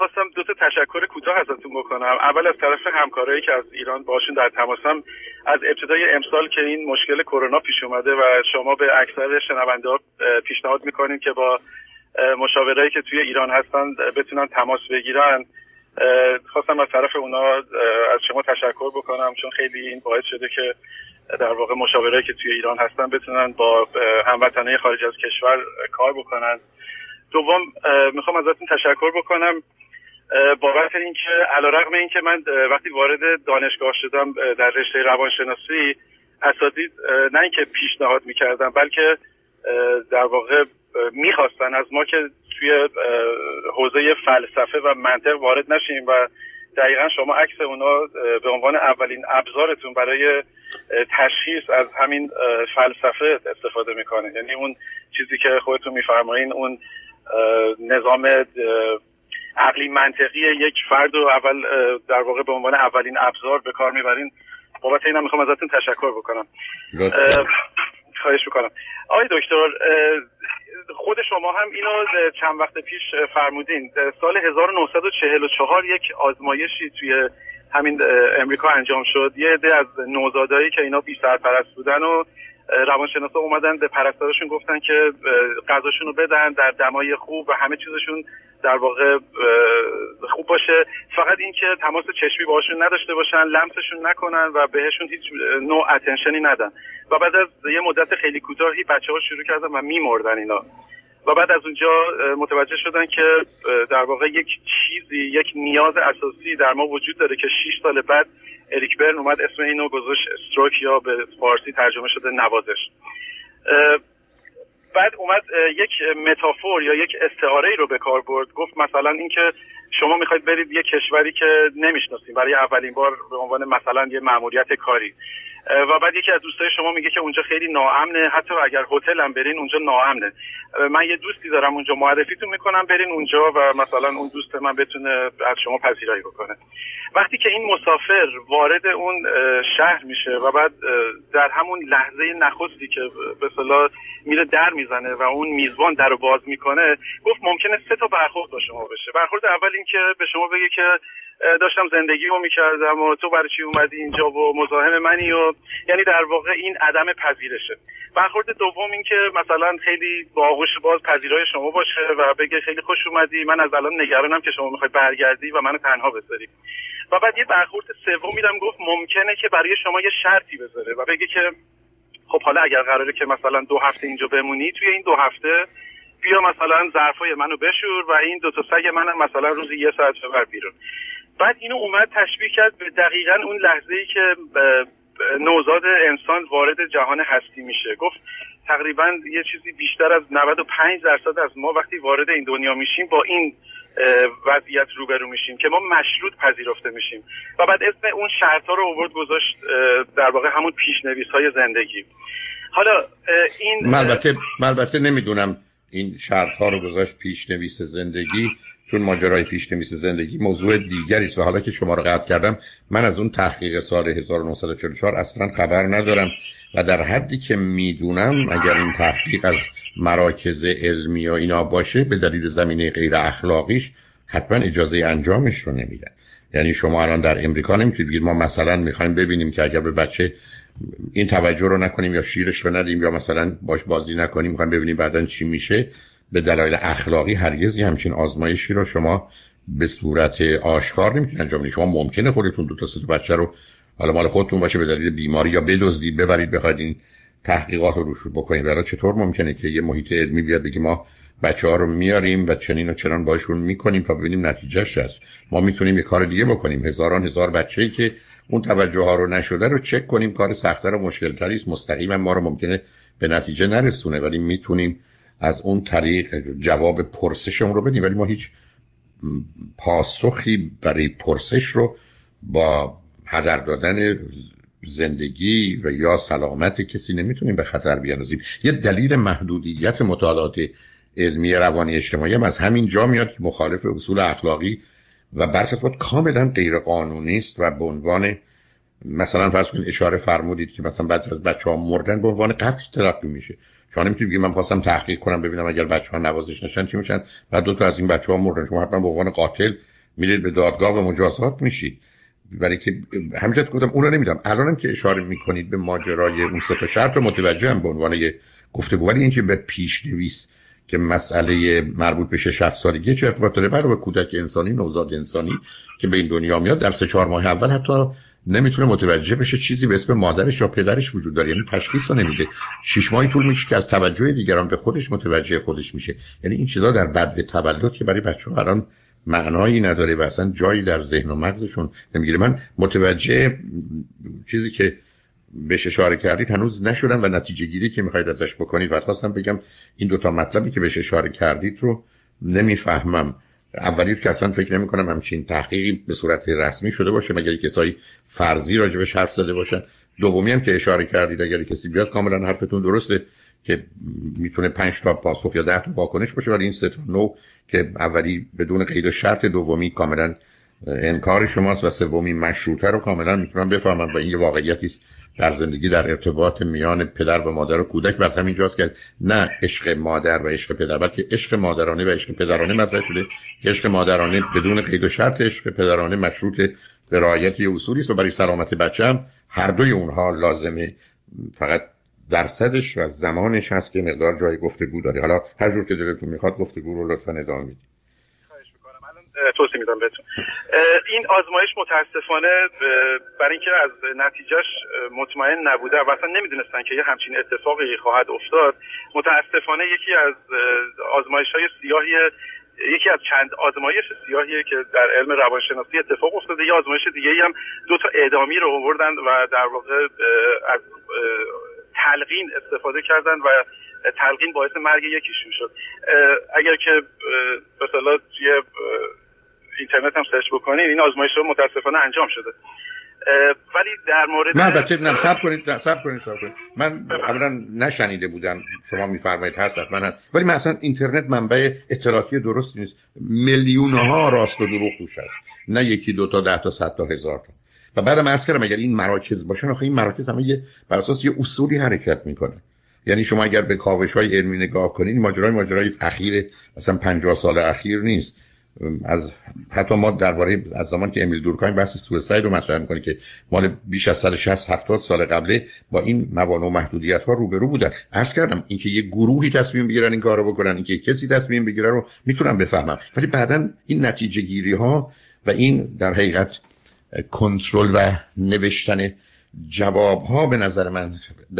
خواستم دو تا تشکر کوتاه ازتون بکنم. اول از طرف همکارایی که از ایران باشون در تماسم از ابتدای امسال که این مشکل کرونا پیش اومده و شما به اکثر شنونده ها پیشنهاد می‌کنین که با مشاورایی که توی ایران هستن بتونن تماس بگیرن. خواستم از طرف اونا از شما تشکر بکنم چون خیلی این باعث شده که در واقع مشاورایی که توی ایران هستن بتونن با هموطنهای خارج از کشور کار بکنن. دوم می‌خوام ازتون تشکر بکنم. بابت اینکه علیرغم اینکه من وقتی وارد دانشگاه شدم در رشته روانشناسی اساتید نه اینکه پیشنهاد می‌کردم بلکه در واقع می‌خواستن از ما که توی حوزه فلسفه و منطق وارد نشیم و دقیقا شما عکس اونا به عنوان اولین ابزارتون برای تشخیص از همین فلسفه استفاده می‌کنه. یعنی اون چیزی که خودتون میفرمایین اون نظام عقلی منطقی یک فرد و اول در واقع به عنوان اولین ابزار به کار می‌برین. بابت اینم می‌خوام ازتون تشکر بکنم. خواهش می‌کنم. آقای دکتر خود شما هم اینو چند وقت پیش فرمودین. سال 1944 یک آزمایشی توی همین امریکا انجام شد. یه عده از نوزادایی که اینا بیشتر پرست بودن و روانشناسا اومدن به پرستارشون گفتن که غذاشون رو بدن در دمای خوب و همه چیزشون در واقع خوب باشه. فقط اینکه تماس چشمی باشون نداشته باشن لمسشون نکنن و بهشون هیچ نوع اتنشنی ندن. و بعد از یه مدت خیلی کوتاهی بچه ها شروع کردن و میمردن اینا. و بعد از اونجا متوجه شدن که در واقع یک چیزی یک نیاز اساسی در ما وجود داره که 6 سال بعد اریک برن اومد اسم اینو گذاشت استروک یا به فارسی ترجمه شده نوازش. بعد اومد یک متافور یا یک استعاره ای رو به کار برد. گفت مثلا اینکه شما می‌خواید برید یه کشوری که نمی‌شناسیم. برای اولین بار به عنوان مثلا یه مأموریت کاری. و بعد یکی از دوستای شما میگه که اونجا خیلی ناامنه. حتی اگر هتل هم برین اونجا ناامنه. من یه دوستی دارم اونجا معرفیتون می‌کنم برین اونجا و مثلا اون دوست من بتونه از شما پذیرایی بکنه. وقتی که این مسافر وارد اون شهر میشه و بعد در همون لحظه نخستی که به صلاح میره در می‌زنه و اون میزبان در باز می‌کنه گفت ممکنه سه تا برخورد با شما بشه. برخورد اول این که به شما بگه که داشتم زندگی رو می‌کردم و تو برای چی اومدی اینجا و مزاحم منی و یعنی در واقع این عدم پذیرشه. برخورد دوم این که مثلا خیلی باغوش باز پذیرای شما باشه و بگه خیلی خوش اومدی من از الان نگرانم که شما می‌خوای برگردی و منو تنها بذاری. و بعد یه برخورد سوم میدم گفت ممکنه که برای شما یه شرطی بذاره و بگه که خب حالا اگر قراره که مثلا دو هفته اینجا بمونی توی این دو هفته بیا مثلا ظرفای منو بشور و این دو تا سگ منم مثلا روزی یه ساعت ببر بیرون. بعد اینو اومد تشبیه کرد به دقیقا اون لحظه ای که نوزاد انسان وارد جهان هستی میشه. گفت تقریبا یه چیزی بیشتر از 95 درصد از ما وقتی وارد این دنیا میشیم با این وضعیت روبرو میشیم که ما مشروط پذیرفته میشیم. و بعد اسم اون شرط ها رو اوورد گذاشت در واقع همون پیشنویس های زندگی. حالا این البته البته نمی‌دونم این شرط ها رو گذاشت پیشنویس زندگی. چون ماجرای پیشنویس زندگی موضوع دیگری است و حالا که شما رو قطع کردم من از اون تحقیق سال 1944 اصلا خبر ندارم و در حدی که می‌دونم اگر این تحقیق از مراکز علمی و اینا باشه به دلیل زمینه غیر اخلاقیش حتما اجازه انجامش رو نمیدن. یعنی شما الان در امریکا نمی‌تونید بگید ما مثلا می‌خوایم ببینیم که اگر به بچه این توجه رو نکنیم یا شیرش رو ندیم یا مثلا باش بازی نکنیم می‌خوایم ببینیم بعدا چی میشه. به دلایل اخلاقی هرگز همچین آزمایشی رو شما به صورت آشکار نمی‌تونید انجام بدید. شما ممکنه خودتون دو تا سه بچه رو حالا مال خودتون باشه به دلیل بیماری یا بدزدید ببرید بخواید این تحقیقات رو روش بکنید. برای چطور ممکنه که یه محیط علمی بیاد بگه ما بچه ها رو میاریم و چنین و چنان باشون می‌کنیم تا ببینیم نتیجهش هست ما می‌تونیم یه کار دیگه بکنیم. هزاران هزار بچه ای که اون توجه ها رو نشده رو چک کنیم. کار سختتر و مشکل تری است. مستقیما ما رو ممکنه به نتیجه نرسونه ولی می‌تونیم از اون طریق جواب پرسشمون رو بدیم ولی ما هیچ پاسخی برای پرسش رو با هدر دادن زندگی و یا سلامت کسی نمی‌تونیم به خطر بیاندازیم. یه دلیل محدودیت مطالعات علمی روانی اجتماعی هم از همین جا میاد که مخالف اصول اخلاقی و برخلاف کاملا غیر قانونی است و به عنوان مثلا فرض کنید اشاره فرمودید که مثلا بعد از بچه ها مردن به عنوان قتل تلقی میشه. شما نمی‌تونید بگید من خواستم تحقیق کنم ببینم اگر بچه ها نوازش نشن چی میشن؟ بعد دو تا از این بچه ها مردن. شما حتما به عنوان قاتل میرید به دادگاه و مجازات میشید. برای که همجد گفتم اون رو نمیدم الانم که اشاره می‌کنید به ماجرای اون سه شرط رو متوجه هم به عنوان یه گفتگو. ولی اینکه به پیشنویس که مسئله مربوط به 6 7 سالگی چه ارتباط داره برای کودک انسانی نوزاد انسانی که به این دنیا میاد در سه چهار ماه اول حتی نمی‌تونه متوجه بشه چیزی به اسم مادرش یا پدرش وجود داره. یعنی تشخیص رو نمیده. شش ماهی طول میشه که از توجه دیگران به خودش متوجه خودش میشه. یعنی این چیزا در بعد تولد که برای بچه الان معنایی نداره و اصلا جایی در ذهن و مغزشون نمی‌گیره. من متوجه چیزی که بهش اشاره کردید هنوز نشدم و نتیجه گیری که می‌خواید ازش بکنید. و خواستم بگم این دوتا مطلبی که بهش اشاره کردید رو نمی‌فهمم. اولی که اصلا فکر نمی کنم همچین تحقیقی به صورت رسمی شده باشه مگر کسایی فرضی به حرف زده باشن. دومی هم که اشاره کردید اگر کسی بیاد کاملا حرفتون درسته که می‌تونه پنج تا پاسخ یا ده تا واکنش باشه ولی این سه تا نو که اولی بدون قید و شرط دومی کاملا انکار شماست و سومی مشروطه رو کاملا می‌تونم بفهمم و این واقعیتی در زندگی در ارتباط میان پدر و مادر و کودک. بس همینجاست که نه عشق مادر و عشق پدر بلکه عشق مادرانه و عشق پدرانه مطرح شده. که عشق مادرانه بدون قید و شرط عشق پدرانه مشروط به رعایت اصولی است و برای سلامت بچم هر دوی اونها لازمه. فقط درصدش و زمانش هست که مقدار جای گفتگو داره. حالا هر جور که دلتون می‌خواد گفتگو رو لطفا ادامه بدید توضیح میدم بهتون. این آزمایش متاسفانه برای اینکه از نتیجهش مطمئن نبوده و اصلا نمی‌دونستن که یه همچین اتفاقی خواهد افتاد. متاسفانه یکی از آزمایش های سیاهی یکی از چند آزمایش سیاهی که در علم روانشناسی اتفاق افتاده یه آزمایش دیگه هم دو تا اعدامی رو آوردن و در واقع از تلقین استفاده کردن و تلقین باعث مرگ یکیشون شد اگر که مثلا توی اینترنت هم سرچ بکنید این آزمایش رو متاسفانه انجام شده. ولی در مورد نه البته نه سب کنید سب کنید سب کنید. من اولا نشنیده بودم شما میفرمایید هست من هست. ولی من اصلا اینترنت منبع اطلاعاتی درست نیست. میلیون ها راست و دروغ توش هست. نه یکی دو تا ده تا صد تا هزار تا. و بعدم عرض کردم اگر این مراکز باشن آخه این مراکز همه بر اساس یه اصولی حرکت می‌کنه. یعنی شما اگر به کاوش های علمی نگاه کنید ماجرای ماجرای اخیر مثلا 50 سال اخیر نیست. از حتی ما درباره از زمان که امیل دورکایم بحث سویساید رو مطرح می‌کنه که مال بیش از 160 70 سال قبله با این موانع و محدودیت ها روبرو بودن. عرض کردم اینکه یه گروهی تصمیم بگیرن این کارو بکنن اینکه کسی تصمیم بگیره رو می‌تونم بفهمم. ولی بعدا این نتیجه گیری ها و این در حقیقت کنترل و نوشتن جواب ها به نظر من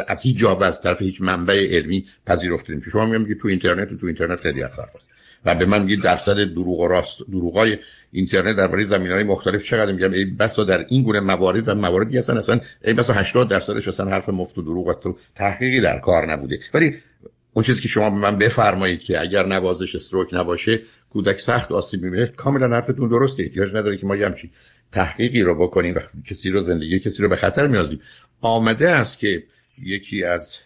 از هیچ جواب از طرف هیچ منبع علمی پذیرفته نمیشه شما میگم تو اینترنت و تو اینترنت خیلی اثر است و به من میگید درصد دروغ و راست دروغای اینترنت درباره زمین های مختلف چقدر؟ میگم ای بسا در این گونه موارد و مواردی هستن اصلا ای بسا 80 درصدش اصلا حرف مفت و دروغ و تحقیقی در کار نبوده. ولی اون چیزی که شما به من بفرمایید که اگر نوازش استروک نباشه کودک سخت آسیب می‌بینه کاملا حرفتون درسته احتیاج نداره که ما همچین تحقیقی رو بکنیم و کسی رو زندگی کسی رو به خطر میازیم آمده است که یکی از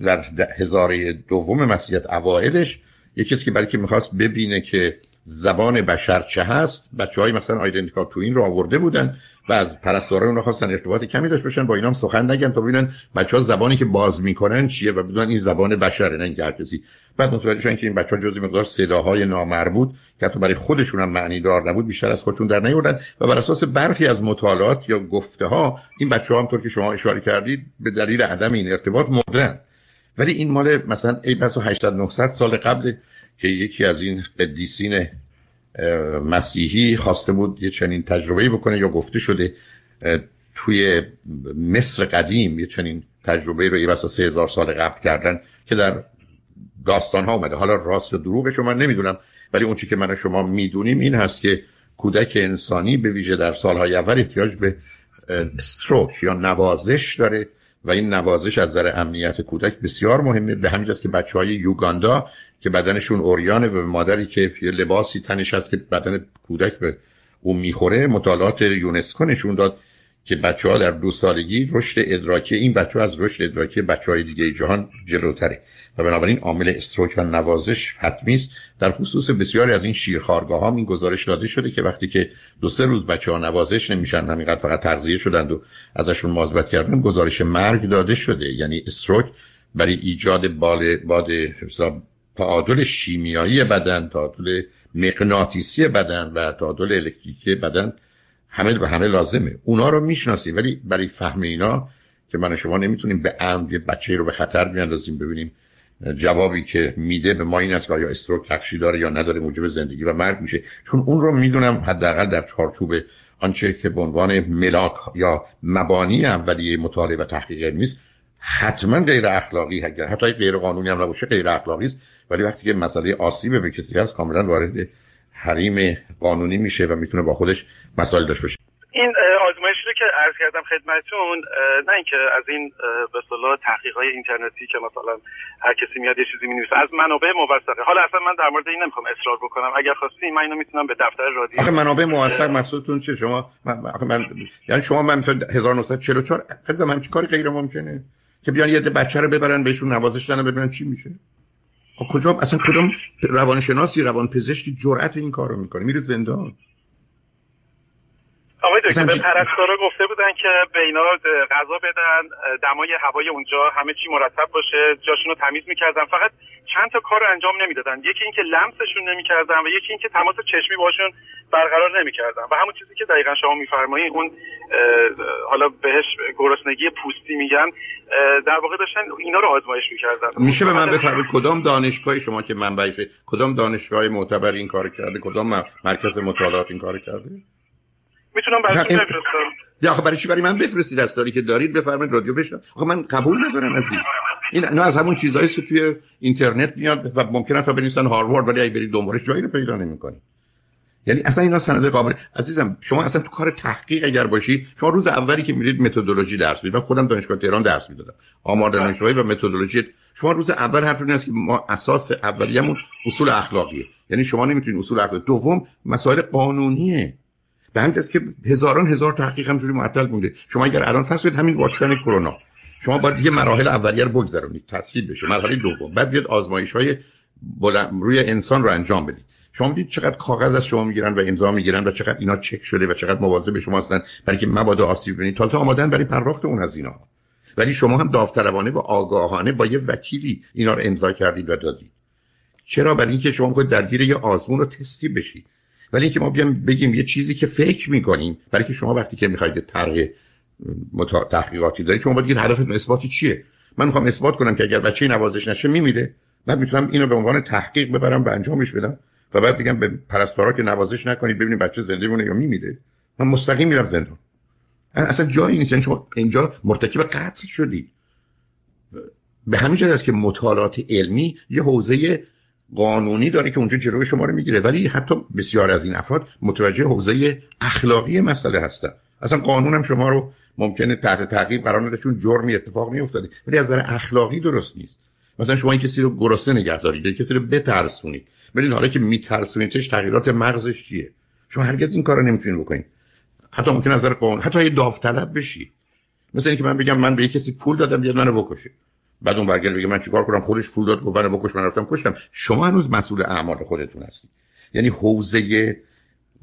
در هزاره دوم مسیحیت اوائلش یکی کسی که برای که می‌خواست ببینه که زبان بشر چه هست. بچه های مثلا آیدنتیکال تو این رو آورده بودن. و از پرستوارای اون خواستن ارتباط کمی داشت باشن با اینا هم سخن نگن تا ببینن بچه ها زبانی که باز می‌کنن چیه و بدونن این زبان بشره نه اینکه هر کسی. بعد متوجه شدن که این بچه ها جزی مقدار صداهای نامربوط که حتی برای خودشون هم معنی دار نبود بیشتر از خودشون در نیوردن و بر اساس برخی از مطالعات یا گفته ها این بچه ها طور که شما اشاره کردید به دلیل عدم این ارتباط مردن. ولی این مال مثلا ای بس 800 900 سال قبل که یکی از این قدیسین مسیحی خواسته بود یه چنین تجربه بکنه یا گفته شده توی مصر قدیم یه چنین تجربه رو ای بسا سه هزار سال قبل کردن که در داستان ها اومده. حالا راست و دروغش من نمی‌دونم ولی اون چی که من و شما می‌دونیم این هست که کودک انسانی به ویژه در سالهای اول احتیاج به استروک یا نوازش داره و این نوازش از نظر امنیت کودک بسیار مهمه. به همین که بچه های یوگاندا که بدنشون اوریانه و مادری که یه لباسی تنش هست که بدن کودک به اون می‌خوره مطالعات یونسکو نشون داد که بچه ها در دو سالگی رشد ادراکی این بچه ها از رشد ادراکی بچه های دیگه جهان جلوتره و بنابراین عامل استروک و نوازش حتمی است. در خصوص بسیاری از این شیرخوارگاه ها این گزارش داده شده که وقتی که دو سه روز بچه ها نوازش نمیشن همینقدر فقط تغذیه شدند و ازشون مواظبت کردن گزارش مرگ داده شده. یعنی استروک برای ایجاد بال باد تعادل شیمیایی بدن تعادل مغناطیسی بدن و تعادل الکتریکی بدن همه و همه لازمه. اونا رو می‌شناسیم ولی برای فهم اینا که من شما نمی‌تونیم به عمد یه بچه رو به خطر بیاندازیم ببینیم جوابی که میده به ما این است که آیا استروک تخشی داره یا نداره موجب زندگی و مرگ میشه. چون اون رو می‌دونم حداقل در چارچوب آنچه که به عنوان ملاک یا مبانی اولیه مطالعه و تحقیق نیست حتما غیر اخلاقی اگر حتی غیر قانونی هم نباشه غیر اخلاقی است. ولی وقتی که مسئله آسیب به کسی هست کاملا وارد حریم قانونی میشه و می‌تونه با خودش مسائل داشته باشه. این آزمایشی رو که عرض کردم خدمتتون نه اینکه از این به اصطلاح تحقیقات اینترنتی که مثلا هر کسی میاد یه چیزی می‌نویسه از منابع موثقه. حالا اصلا من در مورد این نمی‌خوام اصرار بکنم. اگر خواستی من اینو می‌تونم به دفتر رادیو آخه منابع موثق مقصودتون چیه؟ شما من, آخه من یعنی شما من 1944 قضا همچین کاری غیر ممکنه؟ که بیان یه بچه رو ببرن بهشون نوازش بدن ببینن چی میشه. کجا اصلا کدوم روانشناسی روانپزشکی جرأت این کارو می‌کنه؟ میره زندان. آقای دکتر به پرستارا گفته بودن که به اینا غذا بدن دمای هوای اونجا همه چی مرتب باشه جاشون رو تمیز می‌کردن. فقط چند تا کار انجام نمی‌دادن. یکی اینکه لمسشون نمی‌کردن و یکی اینکه تماس چشمی باشون برقرار نمی‌کردن. و همون چیزی که دقیقا شما میفرمایید اون حالا بهش گرسنگی پوستی میگن. در واقع داشتن اینا رو آزمایش می‌کردن. میشه به من بفرمایید کدام دانشگاهی شما که منبعش کدام دانشگاه معتبر این کار کرده؟ کدام مرکز مطالعات این کار کرده؟ می‌تونم براتون بفرستم. یا آخه برای چی برای من بفرستید؟ از که دارید بفرمایید رادیو بشنم آخه من قبول ندارم از این. این نه از همون چیزایی که توی اینترنت میاد و ممکنه تا بنویسن هاروارد ولی اگه برید دنبالش جایی رو پیدا نمی‌کنید. یعنی اصلا اینا سند قابل عزیزم شما اصلا تو کار تحقیق اگر باشی شما روز اولی که میرید متدولوژی درس می‌دید. من خودم دانشگاه تهران درس می‌دادم. آمار دانشگاهی و متدولوژی شما روز اول حرف این است که ما اساس اولیه‌مون اصول اخلاقیه. یعنی شما نمی‌تونید اصول اخلاقی دوم مسائل قانونیه. به همین که هزاران هزار تحقیق همجوری معطل مونده. شما اگر الان فرض همین واکسن کرونا. شما باید یه مراحل اولیه رو بگذرونید. تصویب بشه. مرحله دوم. بعد بیاد آزمایش های روی انسان رو انجام بدید. شما دید چقدر کاغذ از شما می‌گیرن و امضا می‌گیرن و چقدر اینا چک شده و چقدر مواظب شما هستن برای که مبادا آسیب ببینید. تازه آمادن برای پرداخت اون از اینا. ولی شما هم داوطلبانه و آگاهانه با یه وکیلی اینا رو امضا کردید و دادید. چرا؟ برای اینکه شما خود درگیر یه آزمون رو تستی بشید. ولی اینکه ما بیام بگیم یه چیزی که فکر می‌کنیم برای که شما وقتی که می‌خواید طرح متا... تحقیقاتی دارید شما باید بگید هدفتون اثباتی چیه؟ من می‌خوام اثبات کنم که اگر بچه نوازش نشه میمیره. بعد می‌تونم اینو به عنوان تحقیق ببرم و انجامش بدم. و بعد بگم به پرستارا که نوازش نکنید ببینید بچه زنده مونه یا میمیره. من مستقیم میرم زندان اصلا جایی نیست. یعنی شما اینجا مرتکب قتل شدید. به همین جهت است که مطالعات علمی یه حوزه قانونی داره که اونجا جلوی شما رو می‌گیره. ولی حتی بسیار از این افراد متوجه حوزه اخلاقی مسئله هستن. اصلا قانون هم شما رو ممکنه تحت تعقیب قرار نده چون جرمی اتفاق میافتاده ولی از نظر اخلاقی درست نیست. مثلا شما این کسی رو گرسنه نگه دارید کسی رو بترسونید. ببینید حالا که میترسونیدش تغییرات مغزش چیه؟ شما هرگز این کارو نمی‌تونید بکنید. حتی ممکن نظر قانون حتی یه داوطلب بشی. مثلا اینکه من بگم من به یه کسی پول دادم بیاد منو بکشه. بعد اون برگرد بگه من چیکار کنم؟ خودش پول داد گفت منو بکش من رفتم کشتم. شما هنوز مسئول اعمال خودتون هستید. یعنی حوزه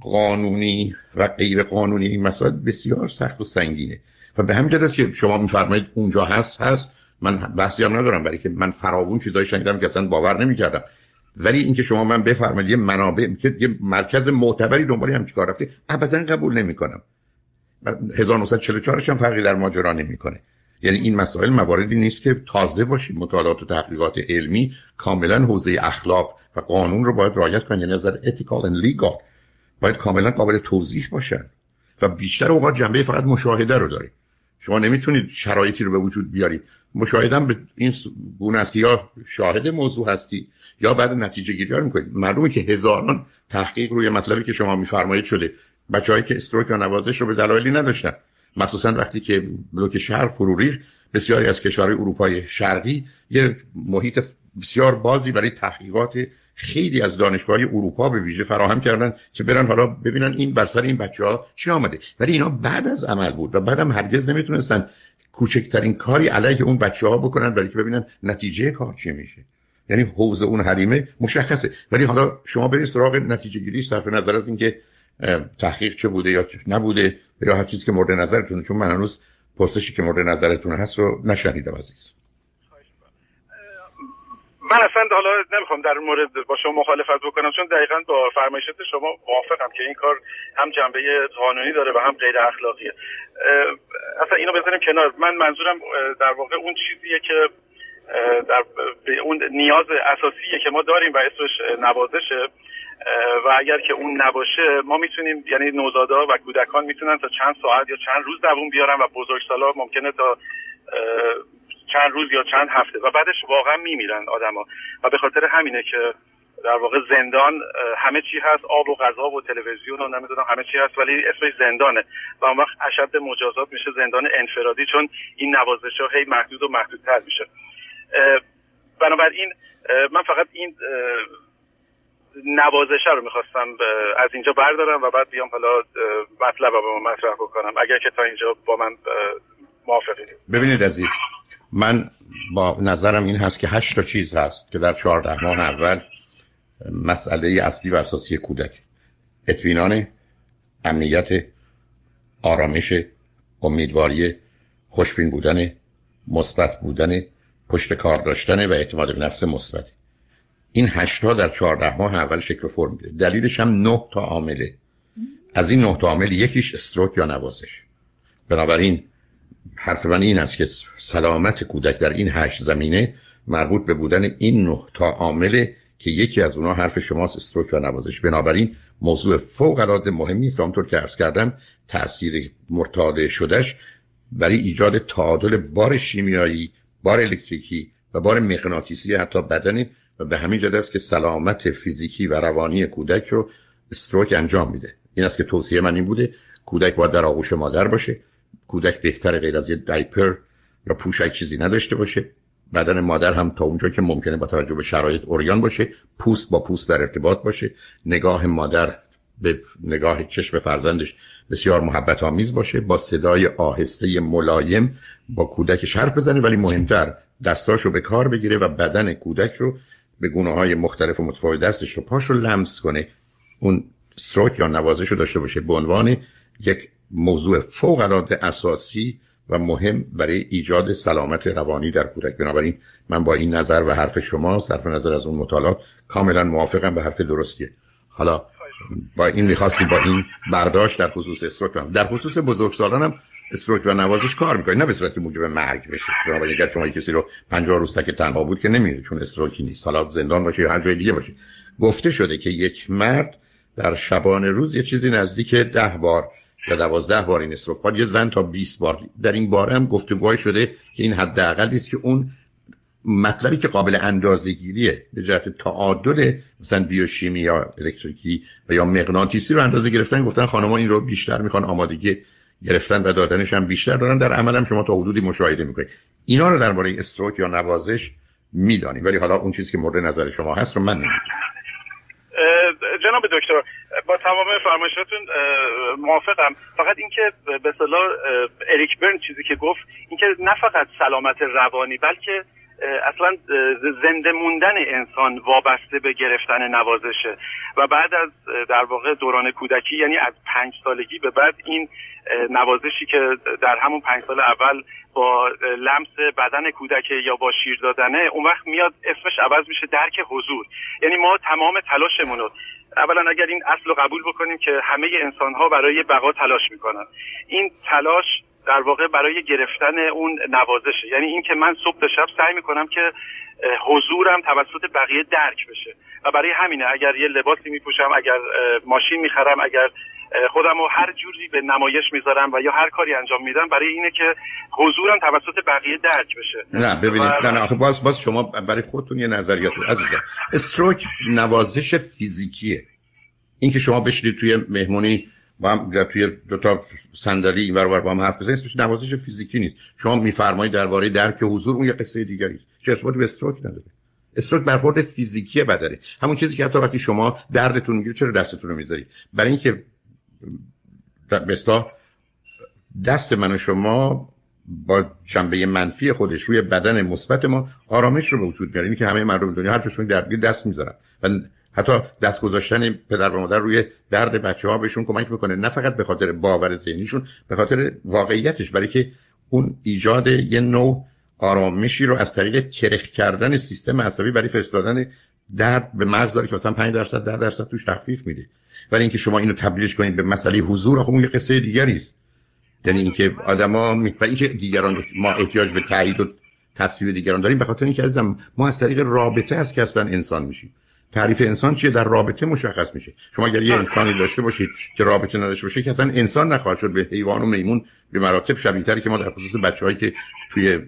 قانونی و غیر قانونی این مسائل بسیار سخت و سنگینه. و به همین است که شما میفرمایید اونجا هست هست. من بحثی هم ندارم برای که من فراوون چیزایی شنیدم که اصلا باور نمی‌کردم. ولی اینکه شما من بفرمایید یه منابع یه مرکز معتبری دنبال هم چیکار رفته ابدا قبول نمی‌کنم. 1944 هم فرقی در ماجرا نمی‌کنه. یعنی این مسائل مواردی نیست که تازه باشید مطالعات و تحقیقات علمی کاملا حوزه اخلاق و قانون رو باید رعایت کنید یعنی نظر اتیکال و لیگال باید کاملا قابل توضیح باشن. و بیشتر اوقات جنبه فقط مشاهده رو دارید شما نمی‌تونید شرایطی رو به وجود بیارید. مشاهدم به این گونه است که یا شاهد موضوع هستی یا بعد نتیجه گیری ها می‌کنید. معلومه که هزاران تحقیق روی مطلبی که شما میفرمایید شده. بچه‌ای که استروک و نوازش رو به دلایلی نداشتن. مخصوصا وقتی که بلوک شهر فرو بسیاری از کشورهای اروپای شرقی یه محیط بسیار بازی برای تحقیقات خیلی از دانشگاه اروپا به ویژه فراهم کردن که برن حالا ببینن این بر سر این بچه ها چی آمده. ولی اینا بعد از عمل بود و بعدم هرگز نمی‌تونستن کوچکترین کاری علیه اون بچه ها بکنن برای که ببینن نتیجه کار چی میشه. یعنی حوز اون حریمه مشخصه. ولی حالا شما برید سراغ نتیجه گیری صرف نظر از اینکه تحقیق چه بوده یا نبوده یا هر چیزی که مورد نظرتونه چون من هنوز پرسشی که مورد نظرتون هست رو نشنیدم عزیز. من اصلا حالا نمی‌خوام در مورد با شما مخالفت بکنم چون دقیقا با فرمایشات شما موافقم که این کار هم جنبه قانونی داره و هم غیر اخلاقیه. اصلا اینو بذاریم کنار. من منظورم در واقع اون چیزیه که در اون نیاز اساسیه که ما داریم و اسمش نوازشه و اگر که اون نباشه ما می‌تونیم یعنی نوزادا و کودکان می‌تونن تا چند ساعت یا چند روز دووم بیارن و بزرگسالا ممکنه تا چند روز یا چند هفته. و بعدش واقعا میمیرن آدما. و به خاطر همینه که در واقع زندان همه چی هست آب و غذا و تلویزیون و نمی‌دونم همه چی هست ولی اسمش زندانه. و اون وقت اشد مجازات میشه زندان انفرادی چون این نوازش ها هی محدود و محدودتر میشه. بنابراین من فقط این نوازشه رو می‌خواستم از اینجا بردارم و بعد بیام حالا مطلب رو مطرح بکنم. اگر که تا اینجا با من موافقید. ببینید عزیز من با نظرم این هست که هشت تا چیز هست که در چهارده ماه اول مسئله اصلی و اساسی کودک اطمینان امنیت آرامش امیدواری خوشبین بودن مثبت بودن پشت کار داشتن و اعتماد به نفس مثبت این هشتا در چهارده ماه اول شکل فرم میده دلیلش هم نه تا عامله. از این نه تا عامل یکیش استروک یا نوازش. بنابراین حرف من این است که سلامت کودک در این هشت زمینه مربوط به بودن این نه تا عامله که یکی از اونها حرف شماست استروک و نوازش. بنابراین موضوع فوق العاده مهمی است. آنطور که عرض کردم تاثیر مرتاده شدهش برای ایجاد تعادل بار شیمیایی بار الکتریکی و بار مغناطیسی حتی بدنی و به همین جد است که سلامت فیزیکی و روانی کودک رو استروک انجام میده. این است که توصیه من این بوده کودک باید در آغوش مادر باشه. کودک بهتر غیر از یه دایپر یا پوشک چیزی نداشته باشه. بدن مادر هم تا اونجا که ممکنه با توجه به شرایط اوریان باشه. پوست با پوست در ارتباط باشه. نگاه مادر به نگاه چشم فرزندش بسیار محبت آمیز باشه با صدای آهسته ملایم با کودکش حرف بزنه ولی مهمتر دستاشو به کار بگیره و بدن کودک رو به گونه های مختلف و متفاوت دستش رو پاش رو لمس کنه. اون استروک یا نوازش رو داشته باشه به عنوان یک موضوع فوق العاده اساسی و مهم برای ایجاد سلامت روانی در کودک. بنابراین من با این نظر و حرف شما صرف نظر از اون مطالعات کاملا موافقم به حرف درستیه. حالا با این می‌خواستیم با این برداشت در خصوص استروک در خصوص بزرگسالان هم استروک و نوازش کار می‌کنه نه به صورت موجب مرگ بشه. بنابراین اگر شما کسی رو 50 روز تک تنها بود که نمیره چون استروکی نیست. حالا زندان باشه یا هر جای دیگه باشه. گفته شده که یک مرد در شبانه روز یه چیزی نزدیک ده بار یا دوازده بار این استروک یه زن تا 20 بار. در این باره هم گفتگوهای شده که این حداقل است که اون مطلبی که قابل اندازه‌گیریه به جهت تعادل مثلا بیوشیمی یا الکتریکی و یا مغناطیسی رو اندازه گرفتن گفتن خانم‌ها این رو بیشتر می‌خوان آمادگی گرفتن و دادنش هم بیشتر دارن. در عمل هم شما تا حدودی مشاهده می‌کنید. اینا رو درباره استروک یا نوازش می‌دانیم. ولی حالا اون چیزی که مورد نظر شما هست رو من نمی‌دونم. جناب دکتر با تمام فرمایشاتون موافقم. فقط اینکه به اصطلاح اریک برن چیزی که گفت اینکه نه فقط سلامت روانی بلکه اصلا زنده موندن انسان وابسته به گرفتن نوازشه و بعد از در واقع دوران کودکی یعنی از پنج سالگی به بعد این نوازشی که در همون پنج سال اول با لمس بدن کودک یا با شیر دادنه اون وقت میاد اسمش عوض میشه درک حضور. یعنی ما تمام تلاشمون رو اولا اگر این اصل رو قبول بکنیم که همه انسان ها برای بقا تلاش می‌کنن. این تلاش در واقع برای گرفتن اون نوازشه. یعنی این که من صبح تا شب سعی می‌کنم که حضورم توسط بقیه درک بشه. و برای همینه اگر یه لباسی میپوشم اگر ماشین می‌خرم اگر خودم رو هر جوری به نمایش می‌ذارم و یا هر کاری انجام میدم برای اینه که حضورم توسط بقیه درک بشه. نه ببینید. نه نه آخه باز باز شما برای خودتون یه نظریات عزیزم. استروک نوازش فیزیکیه. اینکه شما بشینید توی مهمونی با هم توی دو تا صندلی اینور با هم حرف بزنید اسمش نوازش فیزیکی نیست. شما میفرمایید درباره درک حضور اون یه قصه دیگری است. چه به استروک نداره. استروک برخورد فیزیکی بدنه. همون چیزی که حتی وقتی شما دردتون می‌گیره چرا دستتون رو می‌ذارید؟ برای اینکه بستا دست من و شما با جنبه منفی خودش روی بدن مثبت ما آرامش رو به وجود میاره. اینی که همه مردم دنیا هر جاشون درگیر دست می‌ذارن. و حتی دست گذاشتن پدر و مادر روی درد بچه ها بهشون کمک می‌کنه. نه فقط به خاطر باور ذهنیشون به خاطر واقعیتش. برای که اون ایجاد یه نوع آرامشی رو از طریق کرخ کردن سیستم عصبی برای فرستادن درد به مغز داره که مثلا 5 درصد 10 درصد توش تخفیف میده. ولی اینکه شما اینو تبدیلش کنید به مسئله حضور خب اون یه قصه دیگری است. یعنی اینکه آدما و اینکه دیگران ما احتیاج به تایید و تصویر دیگران داریم. به خاطر اینکه عزیزم ما از طریق رابطه است که اصلا انسان میشیم. تعریف انسان چیه؟ در رابطه مشخص میشه. شما اگر یه انسانی داشته باشید که رابطه نداشته باشه که اصلا انسان نخواهد شد به حیوان و میمون به مراتب شبیه‌تری که ما در خصوص بچه‌هایی که توی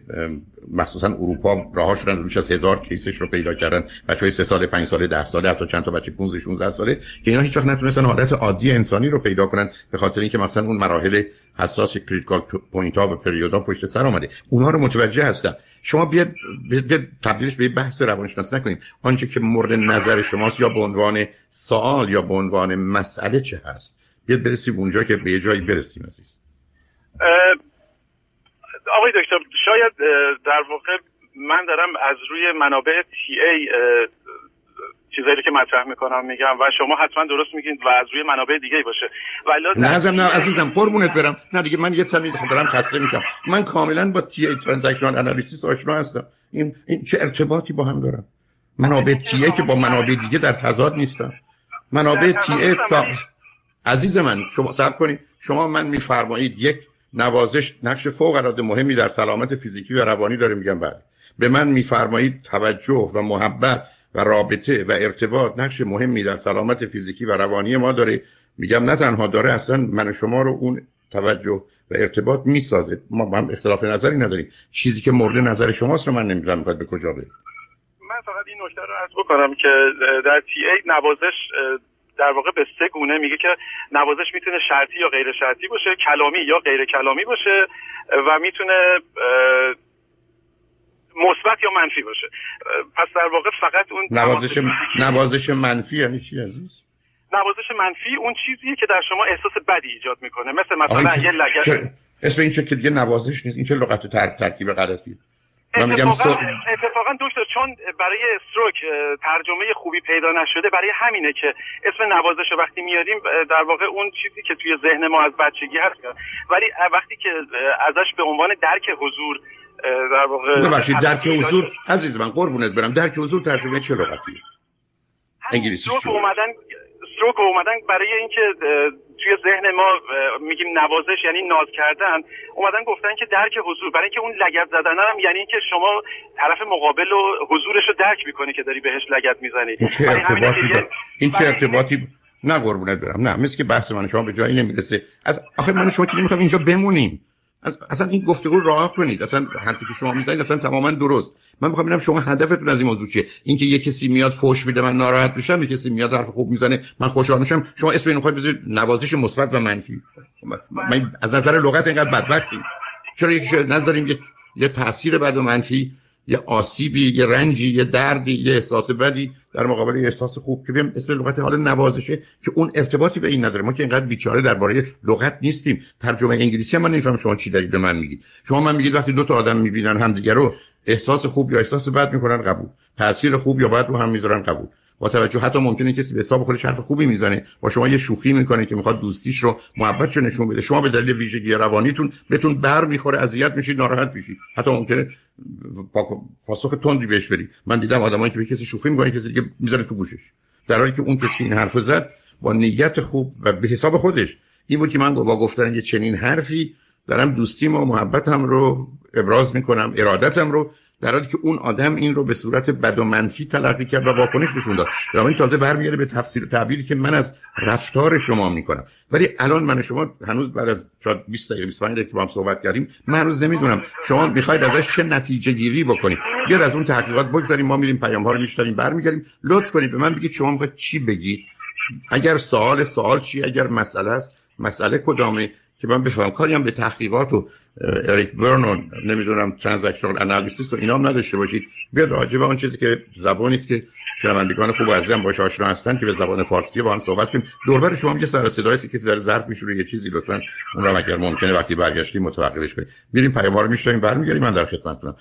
مخصوصا اروپا رها شدن بیش از هزار case ش رو پیدا کردن بچه‌های سه سال پنج ساله ده ساله حتی چند تا بچه 15 16 ساله که اینا هیچ وقت نتونستن حالت عادی انسانی رو پیدا کنن به خاطر اینکه مثلا اون مراحل حساس critical point ها و period ا پشت سر اومده. اونها رو متوجه هستن شما بیاد, بیاد تبدیلش به بحث روانشناسی نکنیم. آنچه که مورد نظر شماست یا به عنوان سوال یا به عنوان مسئله چه هست؟ بیاد برسیم اونجا که به یه جایی برسیم عزیز. آقای دکتر شاید در واقع من دارم از روی منابع تی ای چیزایی که مطرح می‌کنم میگم و شما حتما درست میگین و از روی منابع دیگه باشه. ولی نه نه عزیزم قربونت برم. نه دیگه من یه سمی دارم خسته میشم. من کاملا با تی ای ترانزکشنال انالیسیس آشنا هستم. این این چه ارتباطی با هم دارم؟ منابع تی ای که با منابع دیگه در تضاد نیستن. منابع تی ای تا... عزیز من شما صبر کنید. شما من میفرمایید یک نوازش نقش فوق العاده مهمی در سلامت فیزیکی و روانی داره میگم بله. به من میفرمایید توجه و محبت و رابطه و ارتباط نقش مهمی در سلامت فیزیکی و روانی ما داره. میگم نه تنها داره اصلا من شما رو اون توجه و ارتباط می‌سازه. ما هم اختلاف نظری نداریم. چیزی که مورد نظر شماست رو من نمی‌دونم به کجا بریم من فقط این نکته رو عرض بکنم که در تی ای نوازش در واقع به سه گونه میگه که نوازش می‌تونه شرطی یا غیر شرطی باشه کلامی یا غیر کلامی باشه و می‌تونه مثبت یا منفی باشه. پس در واقع فقط اون نوازش نوازش منفی یعنی چی عزیز؟ نوازش منفی اون چیزیه که در شما احساس بدی ایجاد می‌کنه. مثل مثلا یه لگد اسم این چه که دیگه نوازش نیست. این چه لغت ترکیب غلطیه؟ من میگم اتفاقا دکتر چون برای استروک ترجمه خوبی پیدا نشده برای همینه که اسم نوازش وقتی میاریم در واقع اون چیزی که توی ذهن ما از بچگی هست. ولی وقتی که ازش به عنوان درک حضور در واقع ببخشید درک حضور عزیز من قربونت برم. درک حضور ترجمه چه لغتیه انگلیسی اومدن استروک اومدن برای اینکه توی ذهن ما میگیم نوازش یعنی ناز کردن اومدن گفتن که درک حضور برای اینکه اون لگت زدن هم یعنی اینکه شما طرف مقابل و حضورش رو درک می‌کنی که داری بهش لگت می‌زنی. این چه ارتباطی این چه ارتباطی نه قربونت برم. نه مثل که بحث من شما به جایی نمی‌رسه. از آخه من شما که نمی‌خوام اینجا بمونیم. اصلا این گفتگو راه کنید. اصلا حرفی که شما می‌زنید اصلا تماما درست. من می‌خوام ببینم شما هدفتون از این موضوع چیه؟ اینکه یه کسی میاد فوش میده من ناراحت میشم یه کسی میاد حرف خوب می‌زنه من خوشحال میشم. شما اسم اینو بذارید نوازش مثبت و منفی. من از نظر لغت اینقدر بدبختیم. چرا یکی نذاریم یه یه تاثیر بد و منفی یه آسیبی یه رنجی یه دردی یه احساس بدی در مقابل یه احساس خوب که بیم اسم لغت حال نوازشه که اون ارتباطی به این نداره. ما که اینقدر بیچاره درباره لغت نیستیم. ترجمه انگلیسی هم من نمیفهم شما چی دارید به من میگید. شما من میگید وقتی دو تا آدم می‌بینن همدیگه رو احساس خوب یا احساس بد می‌کنن؟ قبول. تاثیر خوب یا بد رو هم می‌ذارن قبول. با توجه حتی ممکنه کسی به حساب خودش حرف خوبی می‌زنه. با شما یه شوخی می‌کنه که می‌خواد دوستیش رو محبتش رو نشون بده. شما به دلیل ویژگی روانیتون بهتون بر می‌خوره اذیت میشید ناراحت میشید. حتی ممکنه پاسخ تندی بهش بدی من دیدم آدمایی که به کسی شوخی می‌کنن کسی دیگه می‌ذاره تو گوشش. در حالی که اون کسی این حرفو زد با نیت خوب و به حساب خودش این بود که من با گفتن یه چنین حرفی دارم دوستیم و محبتم رو ابراز می‌کنم ارادتم رو در حالی که اون آدم این رو به صورت بد و منفی تلقی کرد و واکنش نشون داد. این تازه برمیگرده به تفسیر و تعبیری که من از رفتار شما می‌کنم. ولی الان من شما هنوز بعد از شاید 20 دقیقه 25 دقیقه که با هم صحبت کردیم من هنوز نمی‌دونم شما می‌خواید ازش چه نتیجه گیری بکنید. بیاد از اون تحقیقات بگذاریم ما میریم پیام ها رو میشنویم برمیگردیم. لطف کنید به من بگید شما می‌خواید چی بگید. اگر سوال سوال چی؟ اگر مسئله است مسئله کدامه؟ که من بفهم کاری به تحقیقات و اریک برنون نمی‌دونم ترانزکشنال انالیسیس و اینا هم نداشته باشید. بیاد راجع به اون چیزی که زبانی است که شنوندگان خوب عزیزم باش آشنا هستن که به زبان فارسی با هم صحبت کنیم. دوربر شما هم یه سر صدایی کسی در ظرف میشوره یه چیزی لطفا اون رو اگر ممکنه وقتی برگشتیم متوقفش کنید میریم پیام رو برمیگردیم. من در خدمتتونم.